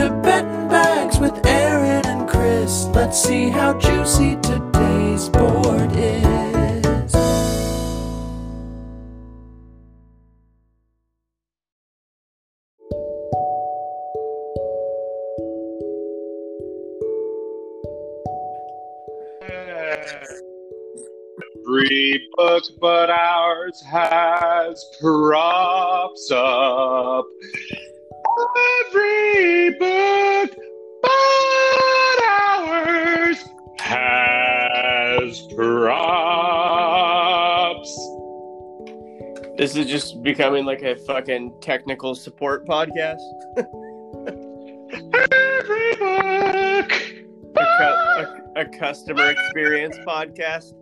to betting bags with Aaron and Chris. Let's see how juicy today's board is. Every book but ours has props up. This is just becoming like a fucking technical support podcast. A, cu- a, a customer experience podcast.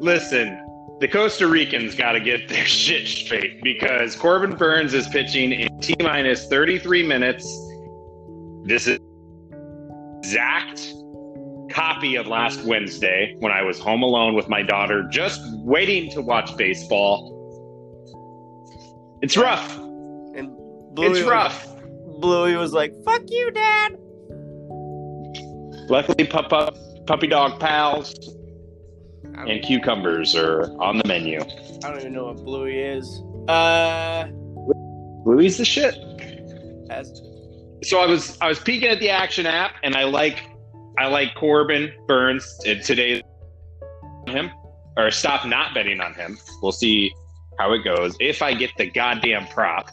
Listen, the Costa Ricans got to get their shit straight because Corbin Burnes is pitching in T minus 33 minutes. This is exact copy of last Wednesday when I was home alone with my daughter, just waiting to watch baseball. It's rough. And Bluey It's rough. Was, Bluey was like, "Fuck you, Dad." Luckily, pup, pup, puppy dog pals and cucumbers are on the menu. I don't even know what Bluey is. Uh, Louis the shit. as, so I was I was peeking at the action app, and I like I like Corbin Burnes today him or stop not betting on him. We'll see how it goes if I get the goddamn prop.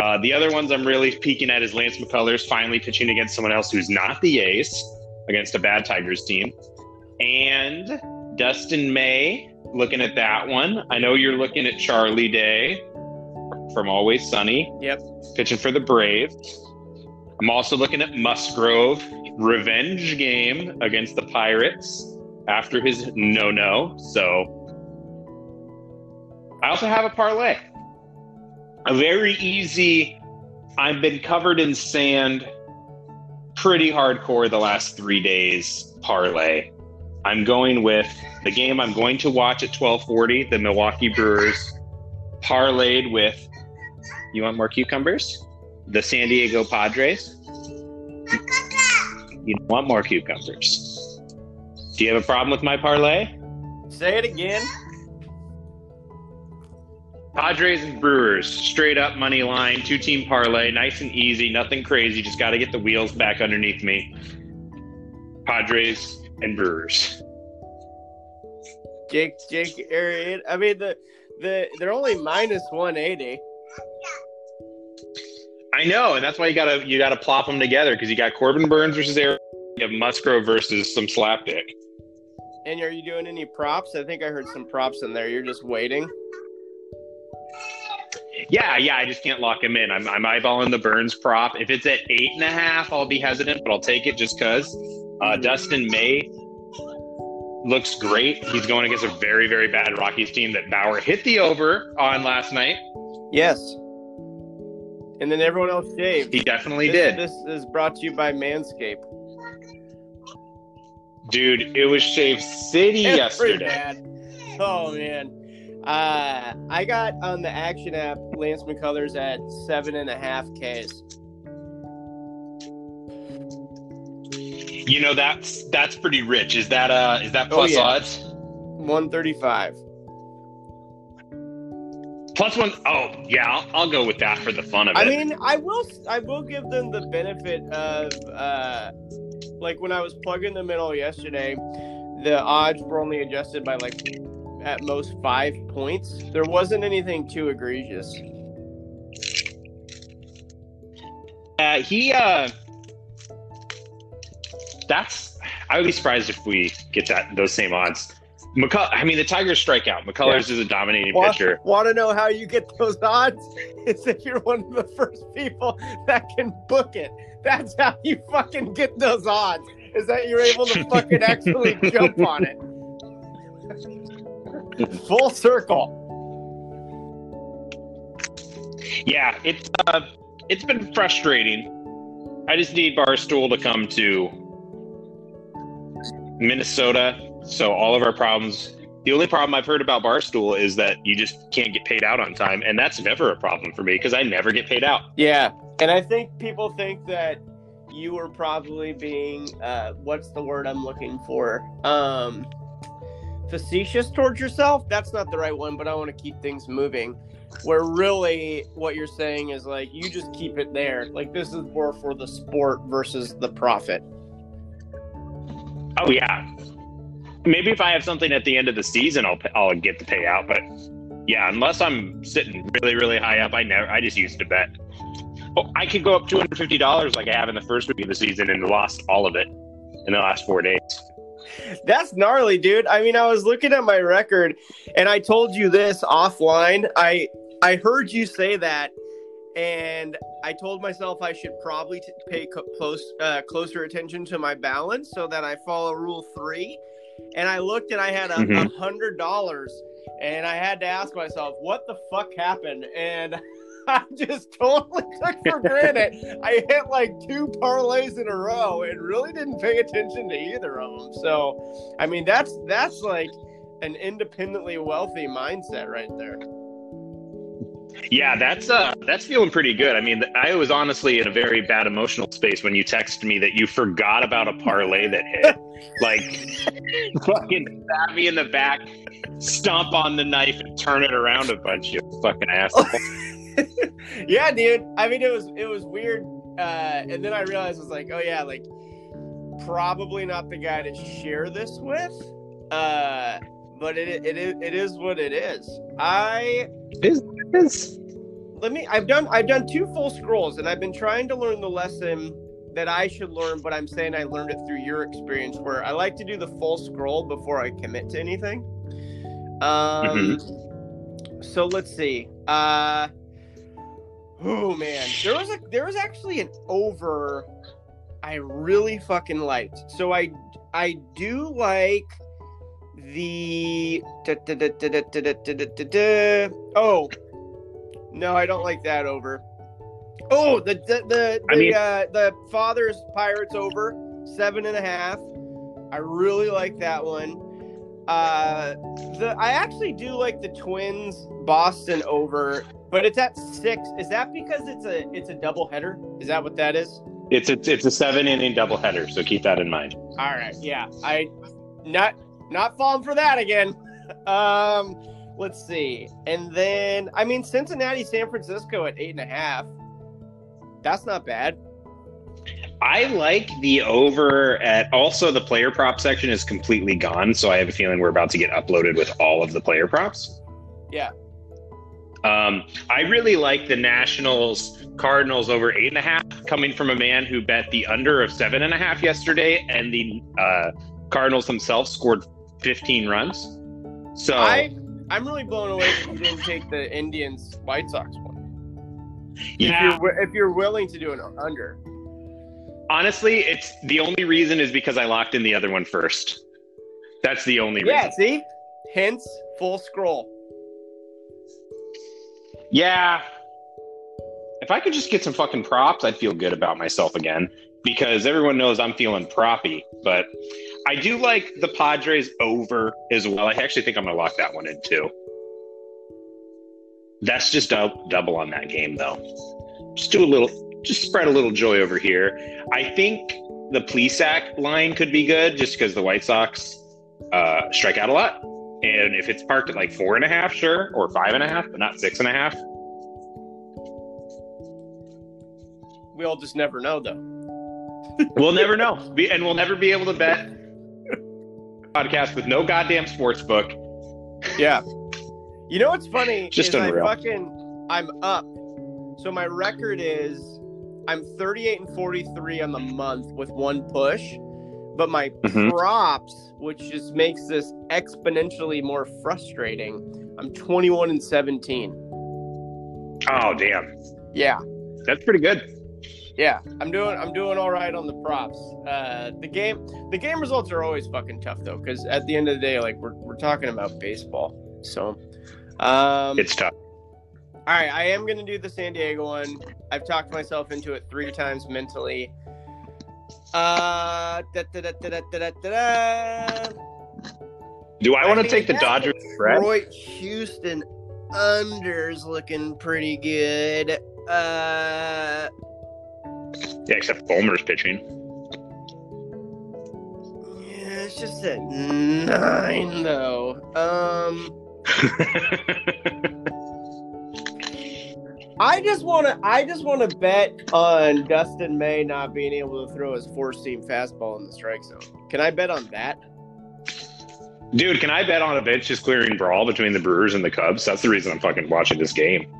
Uh, the other ones I'm really peeking at is Lance McCullers finally pitching against someone else who's not the ace against a bad Tigers team, and Dustin May looking at that one. I know you're looking at Charlie Day from Always Sunny yep. pitching for the Braves. I'm also looking at Musgrove revenge game against the Pirates after his no no. So I also have a parlay. A very easy, I've been covered in sand pretty hardcore the last three days parlay. I'm going with the game I'm going to watch at 1240, the Milwaukee Brewers, parlayed with you want more cucumbers? The San Diego Padres? You want more cucumbers? Do you have a problem with my parlay? Say it again. Padres and Brewers, straight up money line, two team parlay, nice and easy, nothing crazy. Just got to get the wheels back underneath me. Padres and Brewers. Jake, Jake, Arian. I mean, the the they're only minus one eighty. I know, and that's why you gotta you gotta plop them together because you got Corbin Burnes versus Aaron, you have Musgrove versus some slapdick. And are you doing any props? I think I heard some props in there. You're just waiting. Yeah, yeah, I just can't lock him in. I'm, I'm eyeballing the Burnes prop. If it's at eight and a half, I'll be hesitant, but I'll take it just because. Uh, Dustin May looks great. He's going against a very, very bad Rockies team that Bauer hit the over on last night. Yes. And then everyone else shaved. He definitely this, did. This is brought to you by Manscaped. Dude, it was Shave City That's yesterday. Oh man. Uh, I got on the action app Lance McCullers at seven and a half Ks. You know that's that's pretty rich. Is that uh is that Oh, plus yeah. odds? One thirty five. Plus one oh yeah, I'll, I'll go with that for the fun of it. I mean, I will I will give them the benefit of uh like when I was plugging them in all yesterday, the odds were only adjusted by like at most five points. There wasn't anything too egregious. Uh, he uh that's I would be surprised if we get that those same odds. McCull I mean the Tigers strike out. McCullers is a dominating Want, pitcher. want to know how you get those odds? It's that you're one of the first people that can book it. That's how you fucking get those odds. Is that you're able to fucking actually jump on it. Full circle. Yeah, it's uh it's been frustrating. I just need Barstool to come to Minnesota so all of our problems The only problem I've heard about Barstool is that you just can't get paid out on time, and that's never a problem for me because I never get paid out. Yeah, and I think people think that you were probably being uh, what's the word I'm looking for? Um, facetious towards yourself. That's not the right one, but I want to keep things moving. Where really what you're saying is like you just keep it there. Like this is more for the sport versus the profit. Oh yeah, maybe if I have something at the end of the season, I'll I'll get the payout. But yeah, unless I'm sitting really really high up, I never. I just used to bet. Oh, I could go up two hundred fifty dollars like I have in the first week of the season and lost all of it in the last four days. That's gnarly, dude. I mean, I was looking at my record, and I told you this offline. I I heard you say that, and I told myself I should probably t- pay co- close uh, closer attention to my balance so that I follow Rule Three. And I looked, and I had a Mhm. hundred dollars, and I had to ask myself, what the fuck happened? And I just totally took for granted. I hit like two parlays in a row and really didn't pay attention to either of them. So, I mean, that's that's like an independently wealthy mindset right there. Yeah, that's uh that's feeling pretty good. I mean, I was honestly in a very bad emotional space when you texted me that you forgot about a parlay that hit. like fucking stab me in the back, stomp on the knife and turn it around a bunch, you fucking asshole. yeah, dude. I mean, it was it was weird, uh, and then I realized I was like, oh yeah, like probably not the guy to share this with. Uh, but it it is it is what it is. I let me I've done I've done two full scrolls and I've been trying to learn the lesson that I should learn, but I'm saying I learned it through your experience where I like to do the full scroll before I commit to anything. Um mm-hmm. so let's see. Uh oh man. There was a there was actually an over I really fucking liked. So I I do like the oh no I don't like that over. Oh the the the, I the, mean- uh, the father's pirates over seven and a half. I really like that one. Uh, the I actually do like the Twins Boston over, but it's at six. Is that because it's a it's a double header? Is that what that is? It's a, it's a seven inning double header, so keep that in mind. All right, yeah, I not not falling for that again. Um, let's see, and then I mean Cincinnati, San Francisco at eight and a half. That's not bad. I like the over at also the player prop section is completely gone, so I have a feeling we're about to get uploaded with all of the player props. Yeah. Um, I really like the Nationals Cardinals over eight and a half, coming from a man who bet the under of seven and a half yesterday, and the uh, Cardinals themselves scored 15 runs. So I I'm really blown away that you didn't take the Indians White Sox one. yeah, If you're, if you're willing to do an under. honestly, it's the only reason is because I locked in the other one first. That's the only reason. Yeah, see? Hence, full scroll. Yeah. If I could just get some fucking props, I'd feel good about myself again because everyone knows I'm feeling proppy. But I do like the Padres over as well. I actually think I'm going to lock that one in too. That's just dou- double on that game, though. Just do a little, just spread a little joy over here. I think the Plesac line could be good just because the White Sox uh, strike out a lot. And if it's parked at like four and a half, sure, or five and a half, but not six and a half, We'll just never know, though. We'll never know. And we'll never be able to bet podcast with no goddamn sports book. Yeah. You know what's funny? Just is unreal. I fucking I'm up. So my record is I'm 38 and 43 on the month with one push, but my Mhm. props, which just makes this exponentially more frustrating, I'm 21 and 17. Oh damn. Yeah. That's pretty good. Yeah, I'm doing I'm doing all right on the props. Uh, the game the game results are always fucking tough though, because at the end of the day, like we're we're talking about baseball, so um, it's tough. All right, I am gonna do the San Diego one. I've talked myself into it three times mentally. Uh, da, da, da, do I, I want to take the Dodgers? Detroit, Houston unders looking pretty good. Uh, yeah, except Fulmer's pitching. yeah, it's just at nine though. Um, I just want to. I just want to bet on Dustin May not being able to throw his four seam fastball in the strike zone. Can I bet on that? Dude, can I bet on a bench just clearing brawl between the Brewers and the Cubs? That's the reason I'm fucking watching this game.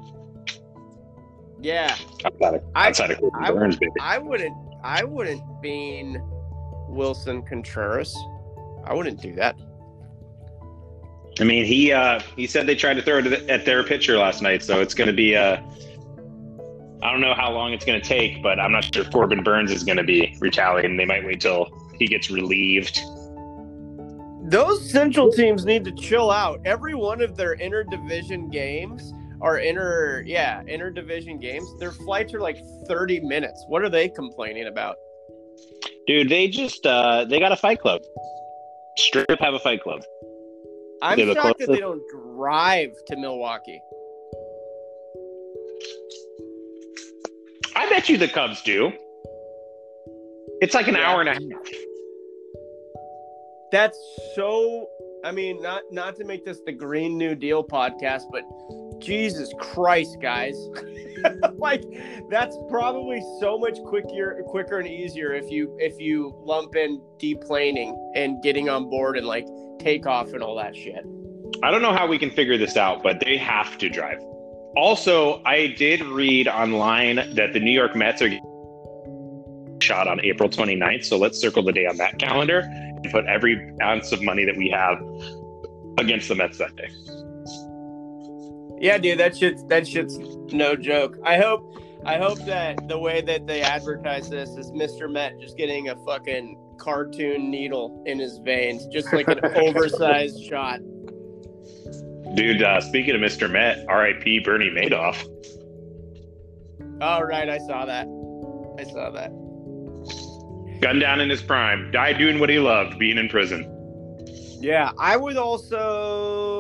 Yeah, Outside of, I- of Corbin I- Burnes, baby. I wouldn't. I wouldn't bean Willson Contreras. I wouldn't do that. I mean, he uh, he said they tried to throw it at- at their pitcher last night, so it's going to be. Uh, I don't know how long it's going to take, but I'm not sure if Corbin Burnes is going to be retaliating. They might wait till he gets relieved. Those Central teams need to chill out. Every one of their interdivision games are inner yeah, inner division games. Their flights are like 30 minutes. What are they complaining about? Dude, they just uh, they got a fight club. Straight up have a fight club. I'm They have a shocked that close- they don't drive to Milwaukee. I bet you the Cubs do. It's like an Yeah. hour and a half. That's so. I mean, not not to make this the Green New Deal podcast, but Jesus Christ, guys! like that's probably so much quicker, quicker and easier if you if you lump in deplaning and getting on board and like takeoff and all that shit. I don't know how we can figure this out, but they have to drive. Also, I did read online that the New York Mets are shot on April 29th, so let's circle the day on that calendar and put every ounce of money that we have against the Mets that day. Yeah, dude, that shit's that shit's no joke. I hope I hope that the way that they advertise this is Mr. Met just getting a fucking cartoon needle in his veins, just like an oversized shot. Dude, uh, speaking of Mr. Met, RIP Bernie Madoff. All right, I saw that. I saw that. Gunned down in his prime, died doing what he loved, being in prison. Yeah, I would also.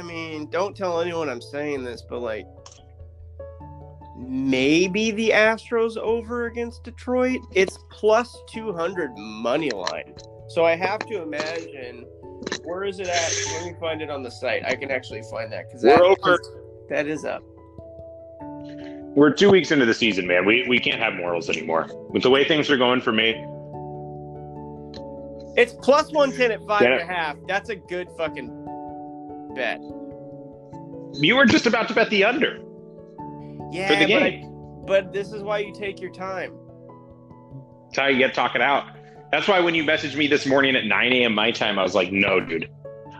I mean, don't tell anyone I'm saying this, but like, maybe the Astros over against Detroit. It's plus 200 money line. So I have to imagine. Where is it at? Let me find it on the site. I can actually find that because We're over. That is up. We're two weeks into the season, man. We, we can't have morals anymore. With the way things are going for me, It's plus 110 at five Yeah. and a half. That's a good fucking bet. you were just about to bet the under. Yeah, For the but I- game. but this is why you take your time. That's how you get talking out. That's why when you messaged me this morning at 9 a.m. my time, I was like, no, dude.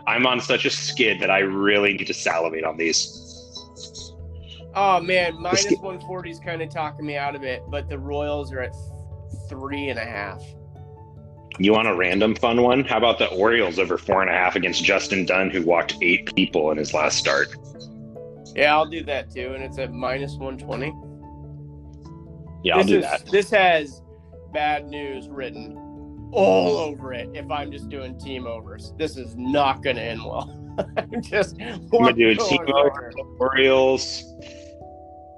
I'm on such a skid that I really need to salivate on these. Oh man, minus get- 140 is kind of talking me out of it, but the Royals are at three and a half. You want a random fun one? How about the Orioles over four and a half against Justin Dunn, who walked eight people in his last start? Yeah, I'll do that too, and it's at minus 120. Yeah, I'll this do is, that. This has bad news written all over it. If I'm just doing team overs, this is not going to end well. I'm just I'm gonna do a team over, Orioles.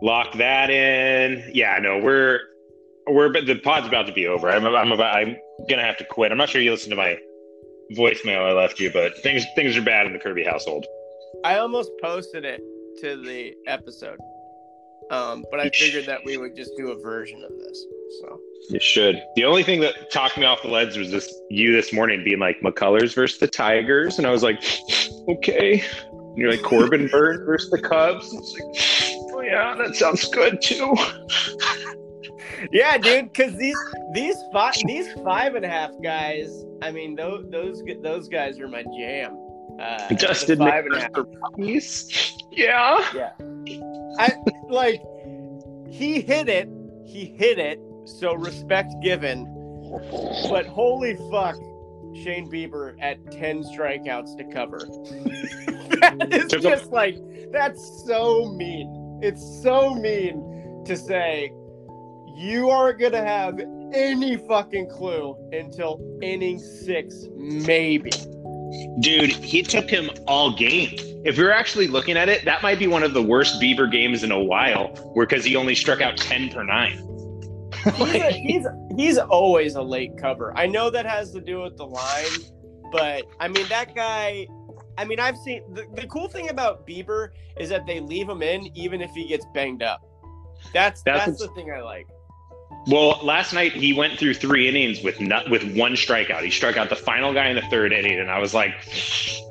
Lock that in. Yeah, no, we're we're but the pod's about to be over. I'm I'm about I'm gonna have to quit. I'm not sure you listened to my voicemail I left you, but things things are bad in the Kirby household. I almost posted it to the episode, um, but I figured that we would just do a version of this. So. You should. The only thing that talked me off the ledge was this you this morning being like McCullers versus the Tigers, and I was like, okay. And you're like Corbin Burnes versus the Cubs. Like, oh yeah, that sounds good too. Yeah, dude, because these these five these five and a half guys, I mean those those those guys are my jam. Uh, Justin five and a half. puppies. Yeah. I like he hit it, he hit it. So respect given, but holy fuck, Shane Bieber at ten strikeouts to cover. that is just like that's so mean. It's so mean to say you aren't gonna have any fucking clue until inning six, maybe. Dude, he took him all game. If you're actually looking at it, that might be one of the worst Bieber games in a while, where because he only struck out ten per nine. He's, a, he's he's always a late cover. I know that has to do with the line, but I mean that guy. I mean, I've seen the, the cool thing about Bieber is that they leave him in even if he gets banged up. That's That's that's, the thing I like. Well, last night he went through three innings with not, with one strikeout. He struck out the final guy in the third inning, and I was like,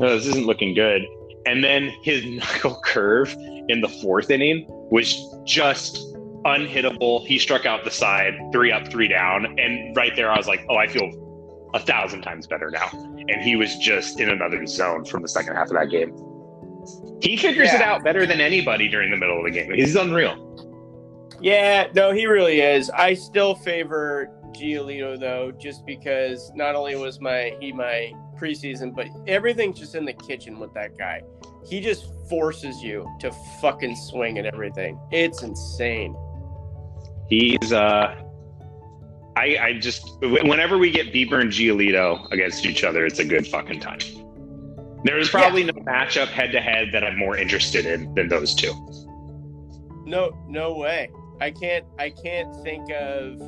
oh, "This isn't looking good." And then his knuckle curve in the fourth inning was just unhittable. He struck out the side, three up, three down, and right there I was like, "Oh, I feel a thousand times better now." And he was just in another zone from the second half of that game. He figures it out better than anybody during the middle of the game. He's unreal. Yeah, no, he really is. I still favor Giolito though, just because not only was my he my preseason, but everything's just in the kitchen with that guy. He just forces you to fucking swing at everything. It's insane. He's uh I I just whenever we get Bieber and Giolito against each other, it's a good fucking time. There is probably no matchup head to head that I'm more interested in than those two. No, no way. I can't. I can't think of.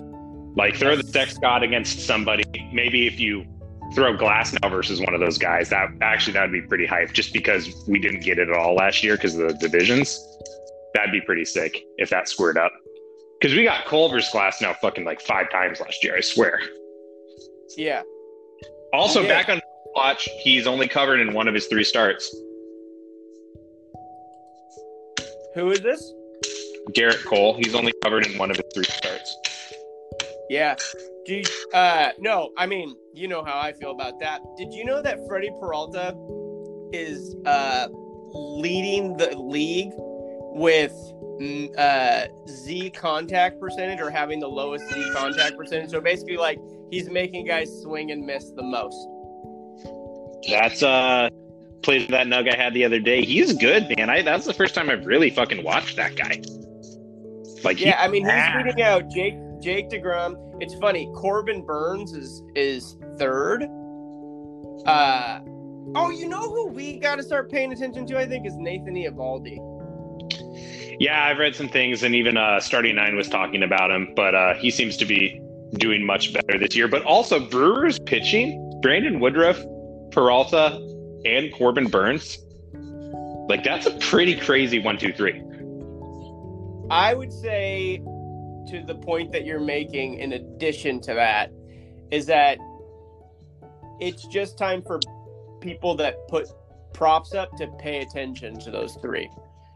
Like throw the sex god against somebody. Maybe if you throw Glasnow versus one of those guys, that actually that'd be pretty hype. Just because we didn't get it at all last year because of the divisions, that'd be pretty sick if that squared up. Because we got Cole versus Glasnow fucking like five times last year. I swear. Yeah. Also, Yeah. back on watch, he's only covered in one of his three starts. Who is this? Gerrit Cole, he's only covered in one of his three starts. Yeah. Do you, uh no, I mean, you know how I feel about that. Did you know that Freddie Peralta is uh leading the league with mm, uh Z contact percentage or having the lowest Z contact percentage? So basically like he's making guys swing and miss the most. That's uh plays that nug I had the other day. He's good, man. I that's the first time I've really fucking watched that guy. Like Yeah, I mean he's beating out Jake Jake DeGrom. It's funny, Corbin Burnes is is third. Uh oh, you know who we gotta start paying attention to, I think, is Nathan Eovaldi. yeah, I've read some things, and even uh, starting nine was talking about him, but uh, he seems to be doing much better this year. But also Brewers pitching, Brandon Woodruff, Peralta, and Corbin Burnes. Like that's a pretty crazy one, two, three. I would say to the point that you're making, in addition to that, is that it's just time for people that put props up to pay attention to those three.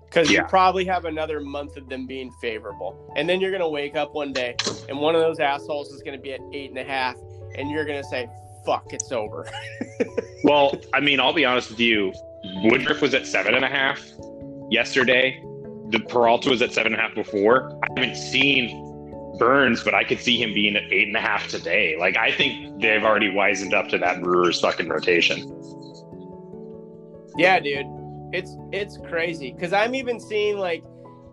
Because Yeah. you probably have another month of them being favorable. And then you're going to wake up one day and one of those assholes is going to be at eight and a half. And you're going to say, fuck, it's over. Well, I mean, I'll be honest with you. Woodruff was at seven and a half yesterday. The Peralta was at seven and a half before. I haven't seen Burnes, but I could see him being at eight and a half today. Like, I think they've already wisened up to that Brewers fucking rotation. Yeah, dude, it's it's crazy because I'm even seeing like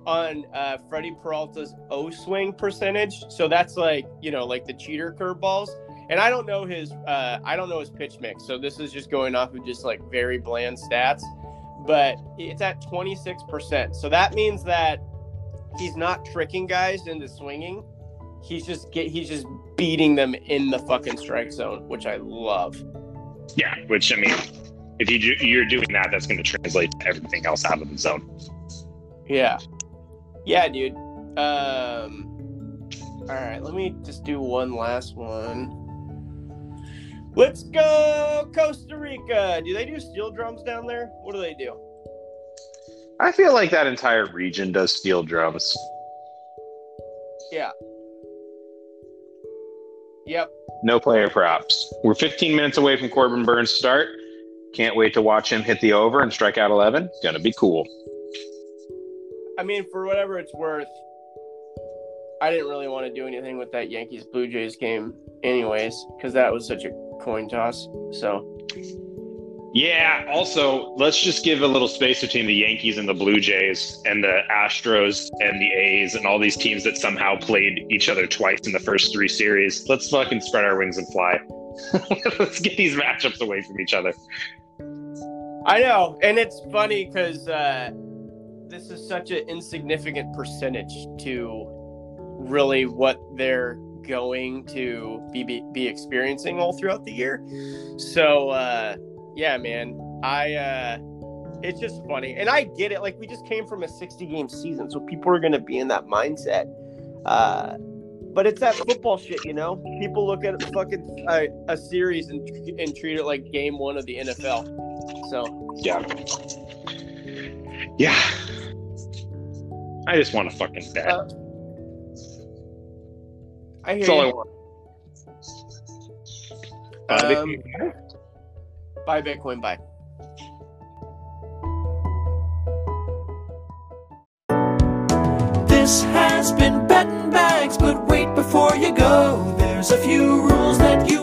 on uh, Freddie Peralta's O swing percentage. So that's like you know like the cheater curveballs, and I don't know his uh, I don't know his pitch mix. So this is just going off of just like very bland stats, but it's at 26 percent. So that means that he's not tricking guys into swinging. He's just get he's just beating them in the fucking strike zone, which I love. Yeah, which I mean, if you do, you're doing that, that's going to translate to everything else out of the zone. Yeah. Yeah, dude. Um All right, let me just do one last one. Let's go Costa Rica. Do they do steel drums down there? What do they do? I feel like that entire region does steel drums. Yeah. Yep. No player props. We're 15 minutes away from Corbin Burnes' start. Can't wait to watch him hit the over and strike out 11. It's Gonna be cool. I mean, for whatever it's worth, I didn't really want to do anything with that Yankees Blue Jays game, anyways, because that was such a coin toss. So Yeah. Also, let's just give a little space between the Yankees and the Blue Jays and the Astros and the A's and all these teams that somehow played each other twice in the first three series. Let's fucking spread our wings and fly. Let's get these matchups away from each other. I know, and it's funny because uh, this is such an insignificant percentage to really what they're going to be be, be experiencing all throughout the year. So uh, yeah, man, I uh, it's just funny, and I get it. Like we just came from a sixty game season, so people are going to be in that mindset. Uh, but it's that football shit, you know. People look at fucking uh, a series and and treat it like game one of the NFL. So Yeah. Yeah. I just want to fucking bet. Uh, I hear That's all I want. Uh, Um, buy Bitcoin, buy. This has been betting bags, but wait before you go. There's a few rules that you